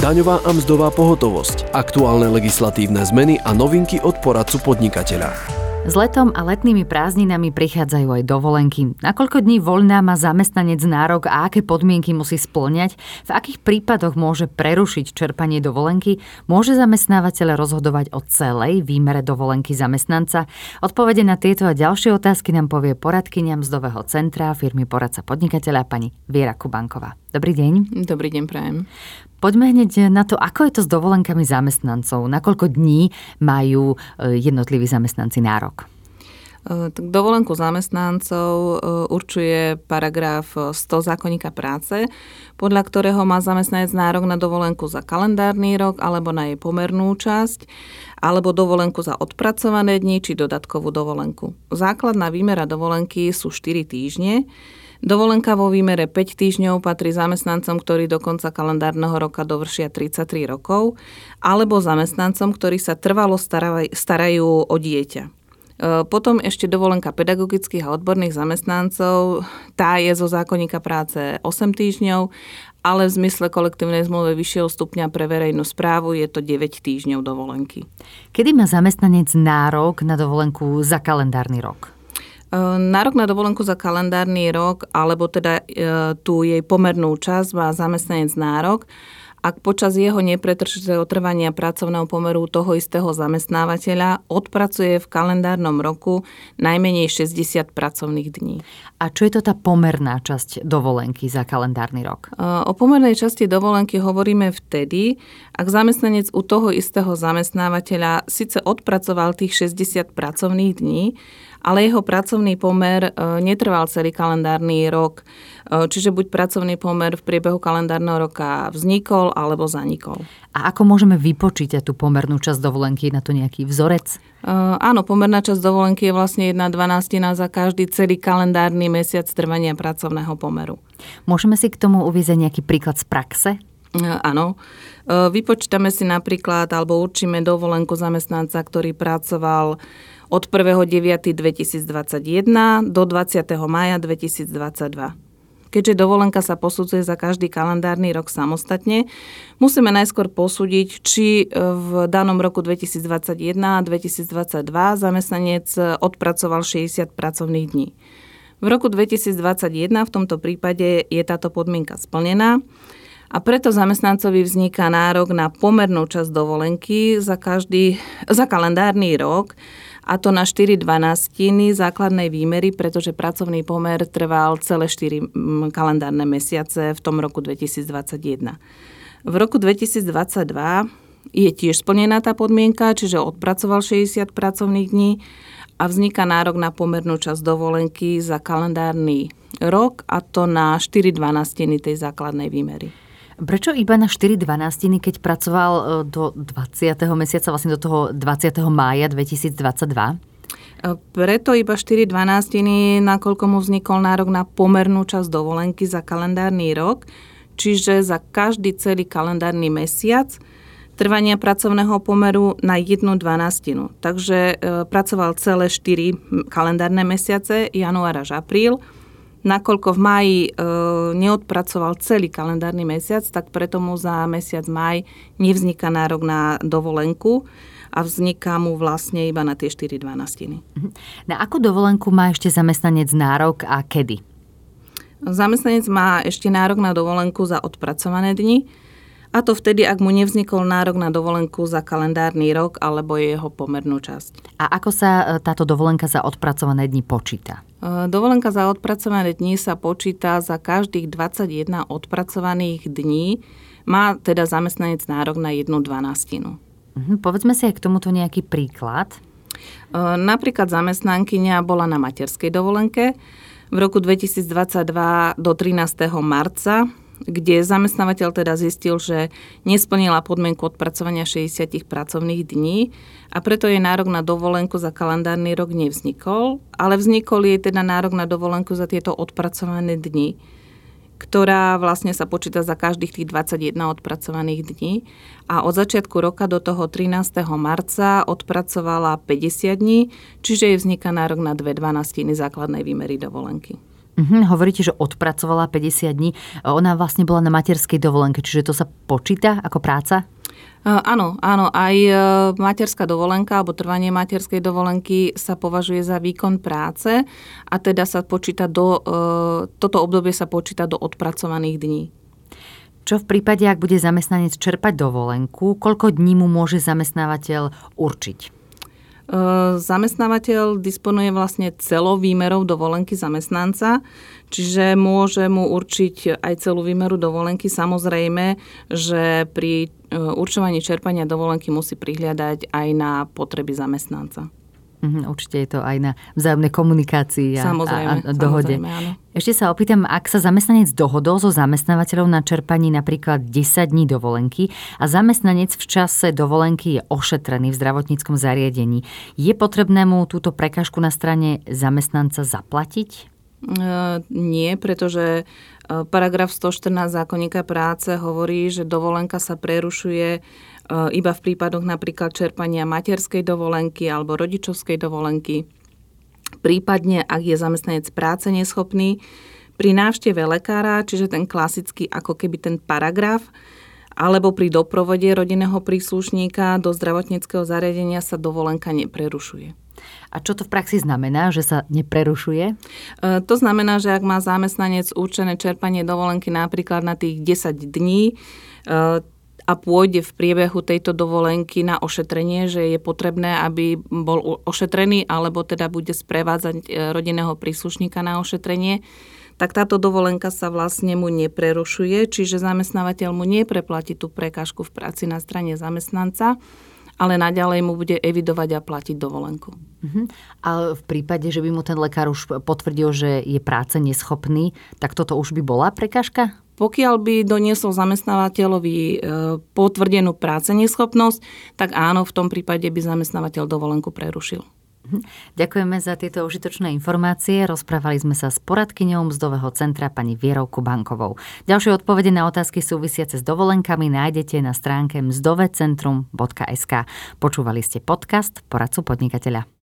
daňová a mzdová pohotovosť, aktuálne legislatívne zmeny a novinky od poradcu podnikateľa. S letom a letnými prázdninami prichádzajú aj dovolenky. Na koľko dní voľná má zamestnanec nárok a aké podmienky musí splňať? V akých prípadoch môže prerušiť čerpanie dovolenky? Môže zamestnávateľ rozhodovať o celej výmere dovolenky zamestnanca? Odpovede na tieto a ďalšie otázky nám povie poradkynia mzdového centra firmy Poradca podnikateľa pani Viera Kubanková. Dobrý deň. Dobrý deň, prajem. Poďme hneď na to, ako je to s dovolenkami zamestnancov. Na koľko dní majú e, jednotliví zamestnanci nárok? E, tak dovolenku zamestnancov e, určuje paragraf 100 zákonníka práce, podľa ktorého má zamestnanec nárok na dovolenku za kalendárny rok alebo na jej pomernú časť, alebo dovolenku za odpracované dni či dodatkovú dovolenku. Základná výmera dovolenky sú 4 týždne, Dovolenka vo výmere 5 týždňov patrí zamestnancom, ktorí do konca kalendárneho roka dovršia 33 rokov, alebo zamestnancom, ktorí sa trvalo starajú o dieťa. E, potom ešte dovolenka pedagogických a odborných zamestnancov, tá je zo zákonníka práce 8 týždňov, ale v zmysle kolektívnej zmluvy vyššieho stupňa pre verejnú správu je to 9 týždňov dovolenky. Kedy má zamestnanec nárok na dovolenku za kalendárny rok? Nárok na dovolenku za kalendárny rok, alebo teda e, tú jej pomernú časť má zamestnanec nárok, ak počas jeho nepretržitého trvania pracovného pomeru toho istého zamestnávateľa odpracuje v kalendárnom roku najmenej 60 pracovných dní. A čo je to tá pomerná časť dovolenky za kalendárny rok? O pomernej časti dovolenky hovoríme vtedy, ak zamestnanec u toho istého zamestnávateľa síce odpracoval tých 60 pracovných dní, ale jeho pracovný pomer netrval celý kalendárny rok, čiže buď pracovný pomer v priebehu kalendárneho roka vznikol alebo zanikol. A ako môžeme vypočítať tú pomernú časť dovolenky? Na to nejaký vzorec? Uh, áno, pomerná časť dovolenky je vlastne jedna dvanástina za každý celý kalendárny mesiac trvania pracovného pomeru. Môžeme si k tomu uvieť nejaký príklad z praxe? Áno. Vypočítame si napríklad alebo určíme dovolenku zamestnanca, ktorý pracoval od 1.9.2021 do 20. maja 2022. Keďže dovolenka sa posudzuje za každý kalendárny rok samostatne, musíme najskôr posúdiť, či v danom roku 2021 a 2022 zamestnanec odpracoval 60 pracovných dní. V roku 2021 v tomto prípade je táto podmienka splnená a preto zamestnancovi vzniká nárok na pomernú časť dovolenky za, každý, za kalendárny rok, a to na 4 dvanastiny základnej výmery, pretože pracovný pomer trval celé 4 mm, kalendárne mesiace v tom roku 2021. V roku 2022 je tiež splnená tá podmienka, čiže odpracoval 60 pracovných dní a vzniká nárok na pomernú časť dovolenky za kalendárny rok a to na 4 dvanastiny tej základnej výmery. Prečo iba na 4 dvanastiny, keď pracoval e, do 20. mesiaca, vlastne do toho 20. mája 2022? E, preto iba 4 dvanastiny, nakoľko mu vznikol nárok na pomernú časť dovolenky za kalendárny rok, čiže za každý celý kalendárny mesiac trvania pracovného pomeru na jednu dvanastinu. Takže e, pracoval celé 4 kalendárne mesiace, január až apríl, Nakoľko v maji e, neodpracoval celý kalendárny mesiac, tak preto mu za mesiac maj nevzniká nárok na dovolenku a vzniká mu vlastne iba na tie 4 dvanastiny. Mhm. Na akú dovolenku má ešte zamestnanec nárok a kedy? Zamestnanec má ešte nárok na dovolenku za odpracované dni, a to vtedy, ak mu nevznikol nárok na dovolenku za kalendárny rok alebo jeho pomernú časť. A ako sa e, táto dovolenka za odpracované dni počíta? E, dovolenka za odpracované dni sa počíta za každých 21 odpracovaných dní. Má teda zamestnanec nárok na jednu dvanástinu. Mhm, povedzme si aj k tomuto nejaký príklad. E, napríklad zamestnankyňa bola na materskej dovolenke v roku 2022 do 13. marca kde zamestnávateľ teda zistil, že nesplnila podmienku odpracovania 60 pracovných dní a preto jej nárok na dovolenku za kalendárny rok nevznikol, ale vznikol jej teda nárok na dovolenku za tieto odpracované dni ktorá vlastne sa počíta za každých tých 21 odpracovaných dní a od začiatku roka do toho 13. marca odpracovala 50 dní, čiže jej vzniká nárok na dve dvanastiny základnej výmery dovolenky. Mhm, hovoríte, že odpracovala 50 dní. Ona vlastne bola na materskej dovolenke, čiže to sa počíta ako práca? Áno, áno, aj e, materská dovolenka alebo trvanie materskej dovolenky sa považuje za výkon práce a teda sa počíta do, e, toto obdobie sa počíta do odpracovaných dní. Čo v prípade, ak bude zamestnanec čerpať dovolenku, koľko dní mu môže zamestnávateľ určiť? Zamestnávateľ disponuje vlastne celou výmerou dovolenky zamestnanca, čiže môže mu určiť aj celú výmeru dovolenky. Samozrejme, že pri e, určovaní čerpania dovolenky musí prihliadať aj na potreby zamestnanca. Mhm, určite je to aj na vzájomnej komunikácii a, samozrejme, a, a dohode. Samozrejme, áno. Ešte sa opýtam, ak sa zamestnanec dohodol so zamestnávateľom na čerpaní napríklad 10 dní dovolenky a zamestnanec v čase dovolenky je ošetrený v zdravotníckom zariadení, je potrebné mu túto prekažku na strane zamestnanca zaplatiť? E, nie, pretože e, paragraf 114 zákonníka práce hovorí, že dovolenka sa prerušuje E, iba v prípadoch napríklad čerpania materskej dovolenky alebo rodičovskej dovolenky. Prípadne, ak je zamestnanec práce neschopný, pri návšteve lekára, čiže ten klasický ako keby ten paragraf, alebo pri doprovode rodinného príslušníka do zdravotníckého zariadenia sa dovolenka neprerušuje. A čo to v praxi znamená, že sa neprerušuje? E, to znamená, že ak má zamestnanec určené čerpanie dovolenky napríklad na tých 10 dní, e, a pôjde v priebehu tejto dovolenky na ošetrenie, že je potrebné, aby bol ošetrený alebo teda bude sprevádzať e, rodinného príslušníka na ošetrenie, tak táto dovolenka sa vlastne mu neprerušuje, čiže zamestnávateľ mu nepreplatí tú prekážku v práci na strane zamestnanca, ale naďalej mu bude evidovať a platiť dovolenku. Uh-huh. A v prípade, že by mu ten lekár už potvrdil, že je práce neschopný, tak toto už by bola prekážka? Pokiaľ by doniesol zamestnávateľovi e, potvrdenú práce neschopnosť, tak áno, v tom prípade by zamestnávateľ dovolenku prerušil. Mhm. Ďakujeme za tieto užitočné informácie. Rozprávali sme sa s poradkyňou mzdového centra pani Vierou Kubankovou. Ďalšie odpovede na otázky súvisiace s dovolenkami nájdete na stránke mzdovecentrum.sk. Počúvali ste podcast Poradcu podnikateľa.